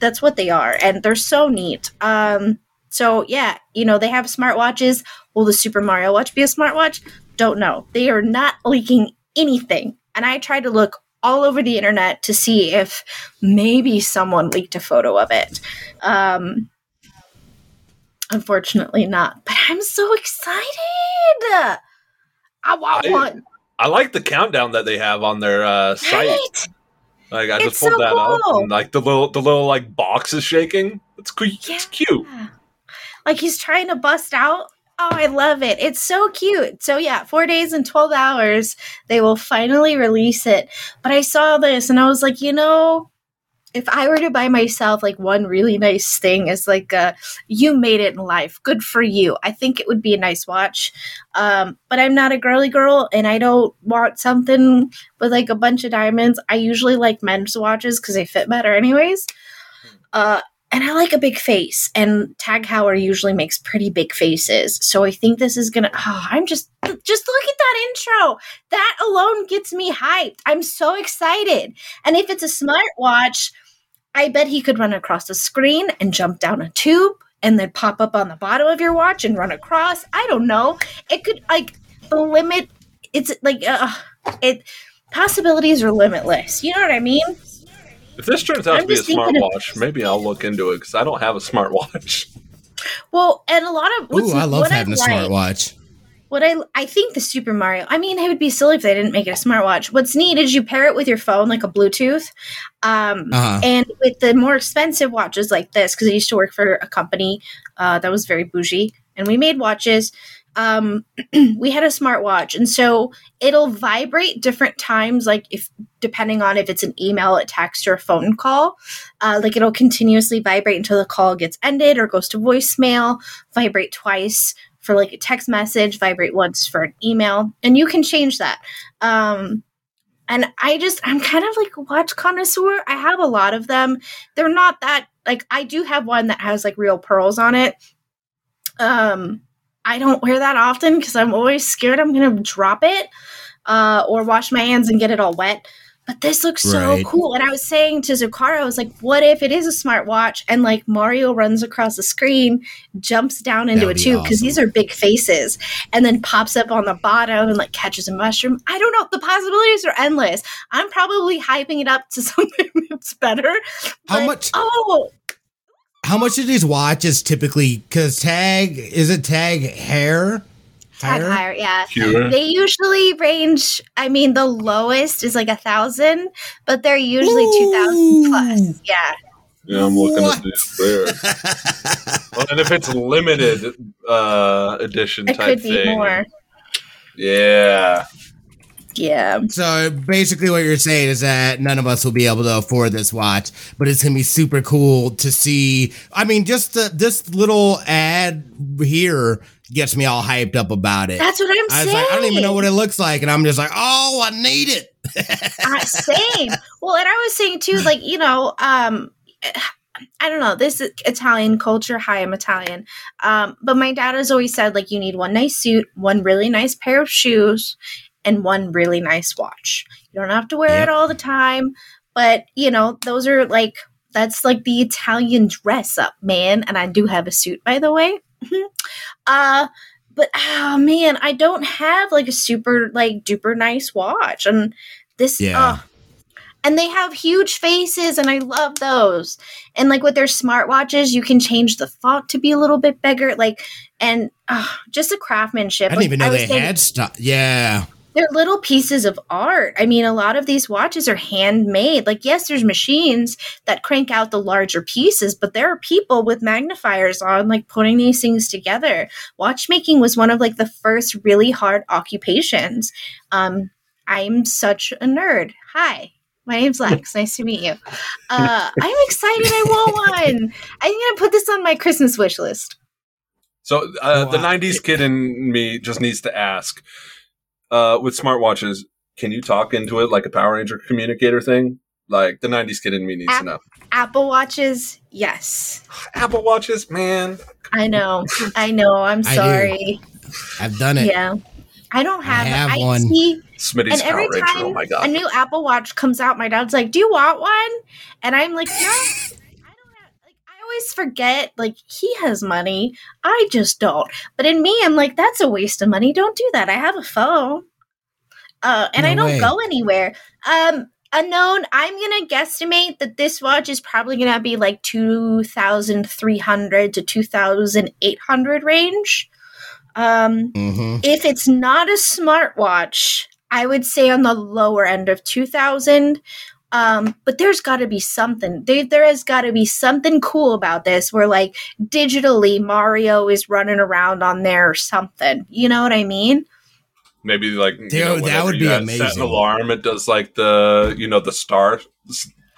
That's what they are, and they're so neat. Um, so yeah, you know they have smartwatches. Will the Super Mario Watch be a smartwatch? Don't know. They are not leaking anything. And I tried to look all over the internet to see if maybe someone leaked a photo of it. Um, unfortunately, not. But I'm so excited. I want I- one. I like the countdown that they have on their uh, site. Right? Like I It's just pulled so that up, and like the little the little like box is shaking. It's cute. It's cute. Like he's trying to bust out. Oh, I love it. It's so cute. So yeah, 4 days and 12 hours they will finally release it. But I saw this and I was like, you know, if I were to buy myself like one really nice thing as like a you made it in life, good for you. I think it would be a nice watch. Um, but I'm not a girly girl and I don't want something with like a bunch of diamonds. I usually like men's watches because they fit better anyways. Uh, and I like a big face, and Tag Heuer usually makes pretty big faces. So I think this is gonna. Oh, I'm just just look at that intro. That alone gets me hyped. I'm so excited. And if it's a smartwatch, I bet he could run across the screen and jump down a tube and then pop up on the bottom of your watch and run across. I don't know. It could like the limit. It's like uh, it possibilities are limitless. You know what I mean? If this turns out I'm to be a just of- smartwatch, maybe I'll look into it because I don't have a smartwatch. Well, and a lot of what's, Ooh, I love what having a like- smartwatch. What I I think the Super Mario. I mean, it would be silly if they didn't make it a smartwatch. What's neat is you pair it with your phone, like a Bluetooth. Um, Uh-huh. and with the more expensive watches like this, because I used to work for a company uh, that was very bougie, and we made watches. Um, we had a smartwatch, and so it'll vibrate different times, like if depending on if it's an email, a text, or a phone call. Uh, like it'll continuously vibrate until the call gets ended or goes to voicemail. Vibrate twice for like a text message. Vibrate once for an email, and you can change that. Um, and I just I'm kind of like a watch connoisseur. I have a lot of them. They're not that like I do have one that has like real pearls on it. Um I don't wear that often because I'm always scared I'm gonna drop it uh, or wash my hands and get it all wet. But this looks so Right. cool. And I was saying to Zukara, I was like, what if it is a smartwatch and like Mario runs across the screen, jumps down into That a tube because awesome. these are big faces, and then pops up on the bottom and like catches a mushroom? I don't know. The possibilities are endless. I'm probably hyping it up to something that's better. How but- much- Oh, How much are these watches typically? Because tag is it tag hair? tag Hair? higher. Yeah. Cute. They usually range. I mean, the lowest is like a thousand, but they're usually two thousand plus. Yeah, Yeah, I'm looking What? at these there. Well, and if it's limited uh, edition it type could be thing, more. yeah, Yeah. So basically, what you're saying is that none of us will be able to afford this watch, but it's gonna be super cool to see. I mean, just the, this little ad here gets me all hyped up about it. That's what I'm I saying. like, I don't even know what it looks like, and I'm just like, oh, I need it. uh, same. Well, and I was saying too, like you know, um, I don't know this is Italian culture. Hi, I'm Italian. Um, but my dad has always said like you need one nice suit, one really nice pair of shoes, and one really nice watch. You don't have to wear Yep. it all the time, but you know those are like that's like the Italian dress up, man. And I do have a suit, by the way. uh but oh man, I don't have like a super like duper nice watch, and this Yeah. uh, and they have huge faces, and I love those. And like with their smartwatches, you can change the font to be a little bit bigger, like and uh, just the craftsmanship. I didn't Like, even know they saying- had stuff. Yeah, they're little pieces of art. I mean, a lot of these watches are handmade. Like, yes, there's machines that crank out the larger pieces, but there are people with magnifiers on, like putting these things together. Watchmaking was one of like the first really hard occupations. Um, I'm such a nerd. Hi. My name's Lex. Nice to meet you. Uh, I'm excited. I want one. I'm gonna put this on my Christmas wish list. So uh, Oh, the '90s kid in me just needs to ask: uh, with smartwatches, can you talk into it like a Power Ranger communicator thing? Like the '90s kid in me needs App- to know. Apple watches, yes. Apple watches, man. I know. I know. I'm I do. sorry. I've done it. Yeah. I don't I have, have I one. see Smitty's and every Power Ranger. Oh my god! a new Apple Watch comes out, my dad's like, "Do you want one?" And I'm like, "No, I don't have." Like, I always forget. Like, he has money, I just don't. But in me, I'm like, "That's a waste of money. Don't do that. I have a phone, uh, and No I don't way. go anywhere." Um, unknown. I'm gonna guesstimate that this watch is probably gonna be like two thousand three hundred to two thousand eight hundred range. Um, hmm if it's not a smartwatch, I would say on the lower end of 2000. Um, but there's got to be something. There, there has got to be something cool about this where, like, digitally, Mario is running around on there or something. You know what I mean? Maybe like you Dude, know, that would you be had Set amazing. an alarm. It does like the you know the star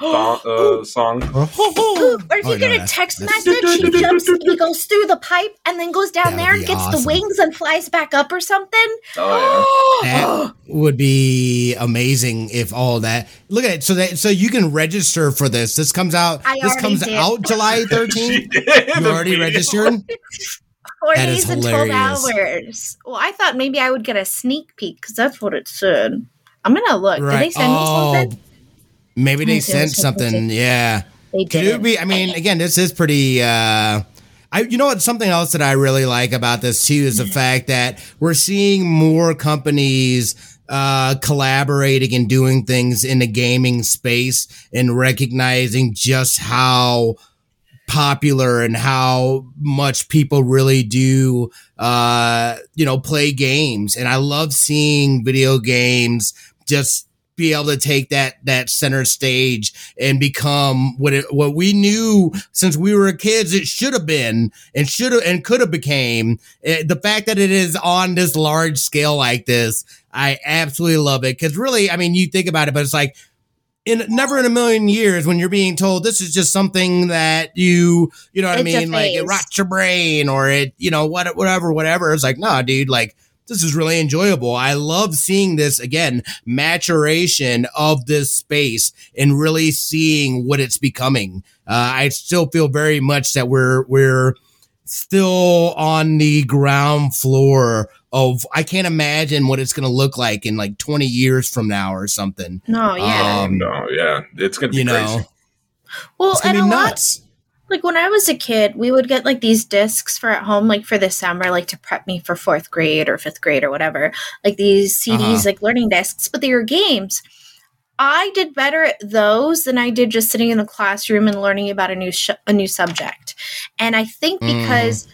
song. Uh, song. Ooh, or if Oh, you no, get a text that's- message, he jumps, he goes through the pipe and then goes down there and gets awesome. the wings and flies back up or something. Oh That would be amazing if all that. Look at it. So that so you can register for this. This comes out. I this comes did. out July 13th. She did You already registered? Four That is days and 12 hours. Well, I thought maybe I would get a sneak peek because that's what it said. I'm going to look. Did they Right. send me something? Maybe they sent let's check, let's something. Yeah. They did. it be? I mean, again, this is pretty. uh I, you know what? Something else that I really like about this too is the fact that we're seeing more companies uh collaborating and doing things in the gaming space and recognizing just how popular and how much people really do uh you know play games and i love seeing video games just be able to take that that center stage and become what it what we knew since we were kids it should have been and should have and could have became. Eh, the fact that it is on this large scale like this i absolutely love it. Because really i mean you think about it but it's like in never in a million years when you're being told this is just something that you you know what It's i mean? Like it rots your brain or it you know what whatever whatever. It's like nah dude like this is really enjoyable. I love seeing this again, maturation of this space and really seeing what it's becoming. Uh, I still feel very much that we're we're still on the ground floor of I can't imagine what it's going to look like in like 20 years from now or something. No, yeah. Um, no, yeah, it's gonna be You know, crazy. well, it's and going to a be lot, nuts. Like when I was a kid, we would get like these discs for at home, like for the summer, like to prep me for fourth grade or fifth grade or whatever. Like these CDs, Uh-huh. like learning discs, but they were games. I did better at those than I did just sitting in the classroom and learning about a new sh- a new subject. And I think Mhm. because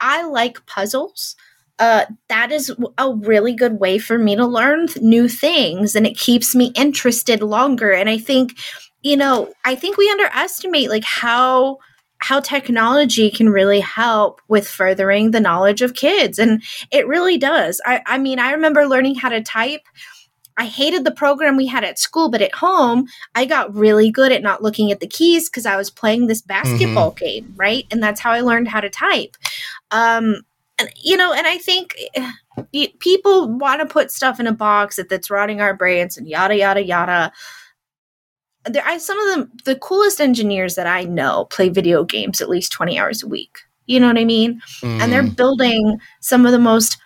I like puzzles, uh, that is a really good way for me to learn th- new things, and it keeps me interested longer. And I think, you know, I think we underestimate like how how technology can really help with furthering the knowledge of kids and it really does i, I mean i remember learning how to type I hated the program we had at school, but at home, I got really good at not looking at the keys because I was playing this basketball mm-hmm. game, right? And that's how I learned how to type. Um, and you know, and I think eh, people want to put stuff in a box that, that's rotting our brains and yada yada yada. There, I, some of the the coolest engineers that I know play video games at least twenty hours a week. You know what I mean? Mm. And they're mm-hmm. building some of the most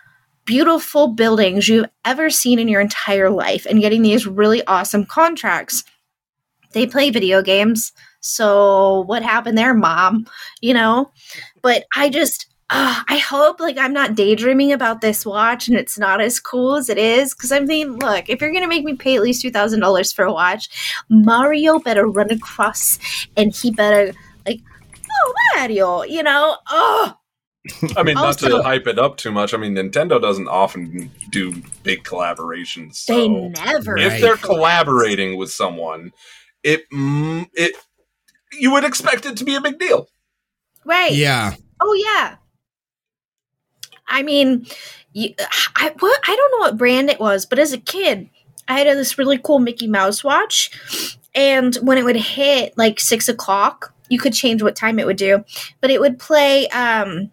beautiful buildings you've ever seen in your entire life and getting these really awesome contracts. They play video games. So what happened there, mom? You know? But I just uh, I hope like I'm not daydreaming about this watch and it's not as cool as it is. Cause I mean, look, if you're gonna make me pay at least two thousand dollars for a watch, Mario better run across and he better like, oh Mario, you know, oh I mean, also, not to hype it up too much. I mean, Nintendo doesn't often do big collaborations. So they never. If they're collaborating with someone, it mm, it you would expect it to be a big deal, right? Yeah. Oh yeah. I mean, you, I what I don't know what brand it was, but as a kid, I had this really cool Mickey Mouse watch, and when it would hit like six o'clock, you could change what time it would do, but it would play. um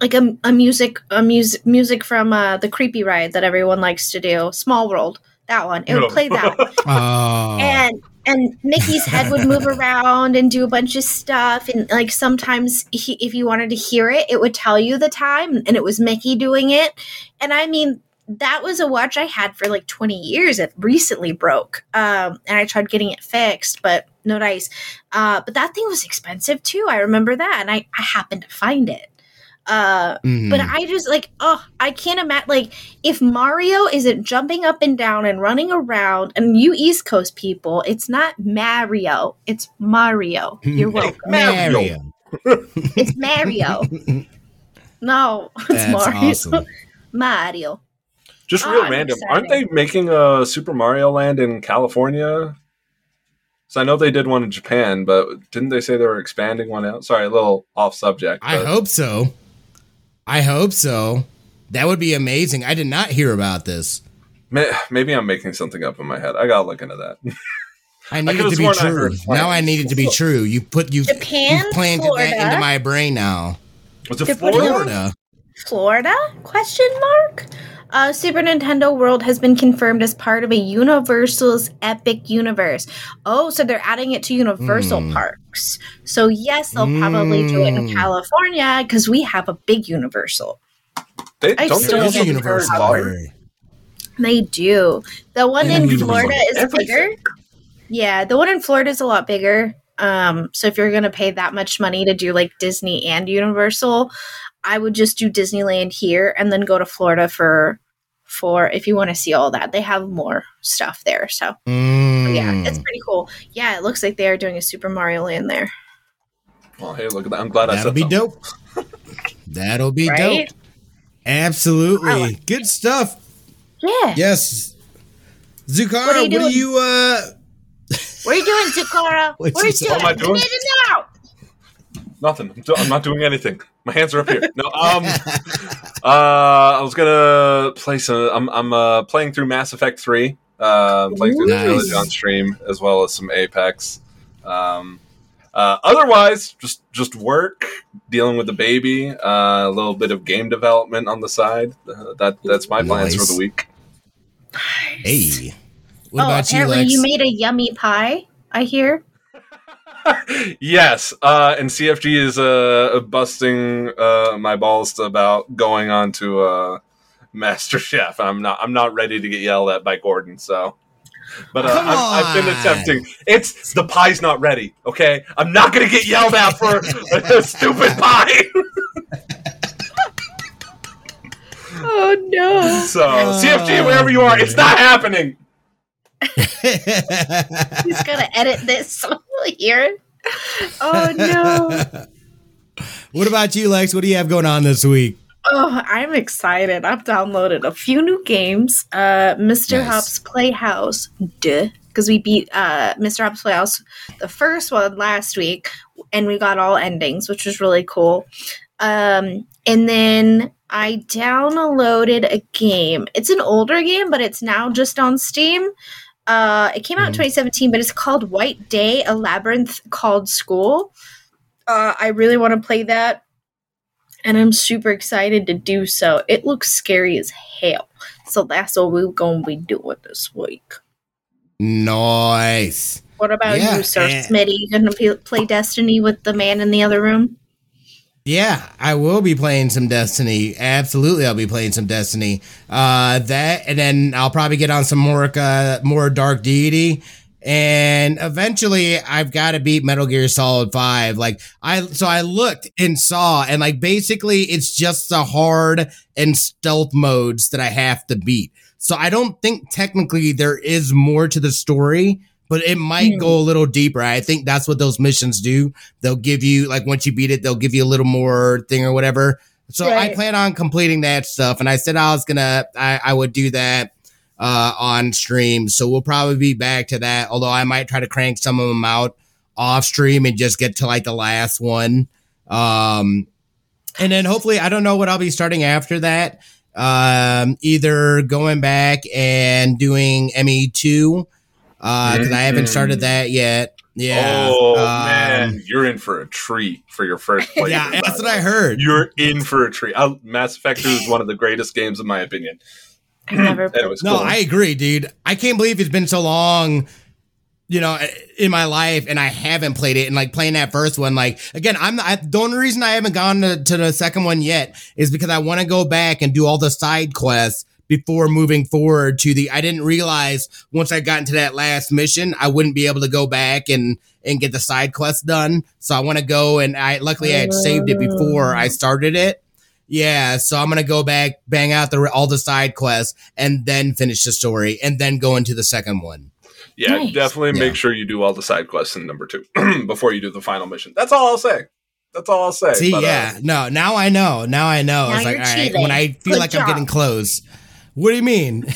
like a, a music a music music from uh, the creepy ride that everyone likes to do small world that one it would play that oh. and and mickey's head would move around and do a bunch of stuff and like sometimes he, if you wanted to hear it it would tell you the time and it was mickey doing it. And i mean that was a watch i had for like 20 years it recently broke um, and i tried getting it fixed but no dice. Uh, but that thing was expensive too. I remember that and i, I happened to find it uh, mm-hmm. But I just like, oh, I can't imagine. Like, if Mario isn't jumping up and down and running around, and you East Coast people, it's not Mario, it's Mario. You're welcome. Mario. it's Mario. no, it's That's Mario. Awesome. Mario. Just real oh, random. Aren't they making a Super Mario Land in California? So I know they did one in Japan, but didn't they say they were expanding one out? Sorry, a little off subject. I hope so. I hope so. That would be amazing. I did not hear about this. Maybe I'm making something up in my head. I gotta look into that. I need I it to be true. I now I need it to be true. You put you Japan, you planted Florida. that into my brain now. Was it Florida? Florida? Question mark. Uh, Super Nintendo World has been confirmed as part of a Universal's Epic Universe. Oh, so they're adding it to Universal mm. Parks. So yes, they'll mm. probably do it in hmm. California because we have a big Universal. They I don't still they Universal. They do. The one in Florida is Everything. bigger. Yeah, the one in Florida is a lot bigger. Um, so if you're gonna pay that much money to do like Disney and Universal, I would just do Disneyland here and then go to Florida for for if you want to see all that. They have more stuff there. So, mm. yeah, it's pretty cool. Yeah, it looks like they are doing a Super Mario Land there. Well, hey, look at that. I'm glad That'll I said be something. dope. That'll be right? dope. Absolutely. Like Good it. stuff. Yeah. Yes. Zukara, what are you, what are you uh What are you doing, Zukara? what are you doing? What am I doing? Now. Nothing. I'm, do- I'm not doing anything. My hands are up here. No. Um. uh, I was gonna play some. I'm I'm uh, playing through Mass Effect Three. Uh, playing through nice. the trilogy on stream as well as some Apex. Um. Uh, otherwise, just just work, dealing with the baby, uh, a little bit of game development on the side. Uh, that that's my plans nice. for the week. Hey, what oh, about you, Lex? You made a yummy pie. I hear yes, uh, and CFG is uh, busting uh, my balls about going on to uh, Master Chef. I'm not. I'm not ready to get yelled at by Gordon. So, but uh, I've, I've, been attempting. It's the pie's not ready. Okay, I'm not gonna get yelled at for a, a stupid pie. oh no! So CFG, wherever you are, it's not happening. He's gonna edit this here. Oh no. what about you, Lex? What do you have going on this week? Oh, I'm excited. I've downloaded a few new games. Uh Mr. Nice. Hopp's Playhouse. Duh. Because we beat uh Mr. Hopp's Playhouse the first one last week and we got all endings, which was really cool. Um, and then I downloaded a game. It's an older game, but it's now just on Steam. Uh, it came out in Mhm. 2017, but it's called White Day, a labyrinth called School. Uh, I really want to play that, and I'm super excited to do so. It looks scary as hell, so that's what we're gonna be doing this week. Nice. What about Yeah, you, Sir Smitty? You gonna play Destiny with the man in the other room? Yeah, I will be playing some Destiny. Absolutely, I'll be playing some Destiny. Uh, that, and then I'll probably get on some more, uh, more Dark Deity, and eventually I've got to beat Metal Gear Solid Five. Like I, so I looked and saw, and like basically it's just the hard and stealth modes that I have to beat. So I don't think technically there is more to the story. But it might Hmm. go a little deeper. I think that's what those missions do. They'll give you like once you beat it they'll give you a little more thing or whatever. So i plan on completing that stuff and i said i was gonna i, I would do that uh on stream. So we'll probably be back to that although i might try to crank some of them out off stream and just get to like the last one. Um and then hopefully i don't know what i'll be starting after that. Um either going back and doing me2 uh because i haven't started that yet yeah oh um, man, you're in for a treat for your first playthrough. yeah, that's the what I heard. You're in for a treat. I, Mass Effect 2 is one of the greatest games in my opinion. I never. No, cool. I agree, dude. I can't believe it's been so long, you know, in my life, and I haven't played it. And like playing that first one, like again, I'm I, the only reason I haven't gone to, to the second one yet is because I want to go back and do all the side quests before moving forward to the. I didn't realize once I got into that last mission, I wouldn't be able to go back and and get the side quests done. So I want to go and I luckily I had saved it before I started it. Yeah, so I'm gonna go back, bang out the all the side quests, and then finish the story, and then go into the second one. yeah, Nice. definitely Yeah. make sure you do all the side quests in number two before you do the final mission. That's all I'll say. That's all I'll say. See, But, uh, yeah, no, now I know, now I know. Now it's like you're all right, when I feel Good like I'm getting close. What do you mean?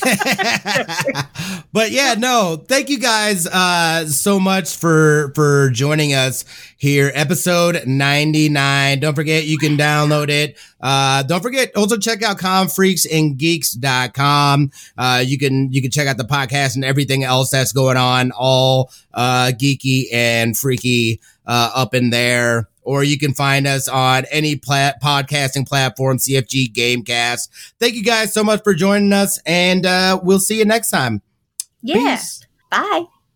but yeah, no, thank you guys uh so much for for joining us here. Episode 99. Don't forget you can download it. Uh don't forget also check out confreaksandgeeks.com. Uh you can you can check out the podcast and everything else that's going on, all uh geeky and freaky uh up in there. Or you can find us on any plat- podcasting platform, CFG Gamecast. Thank you guys so much for joining us, and uh, we'll see you next time. Yeah. Peace. Bye.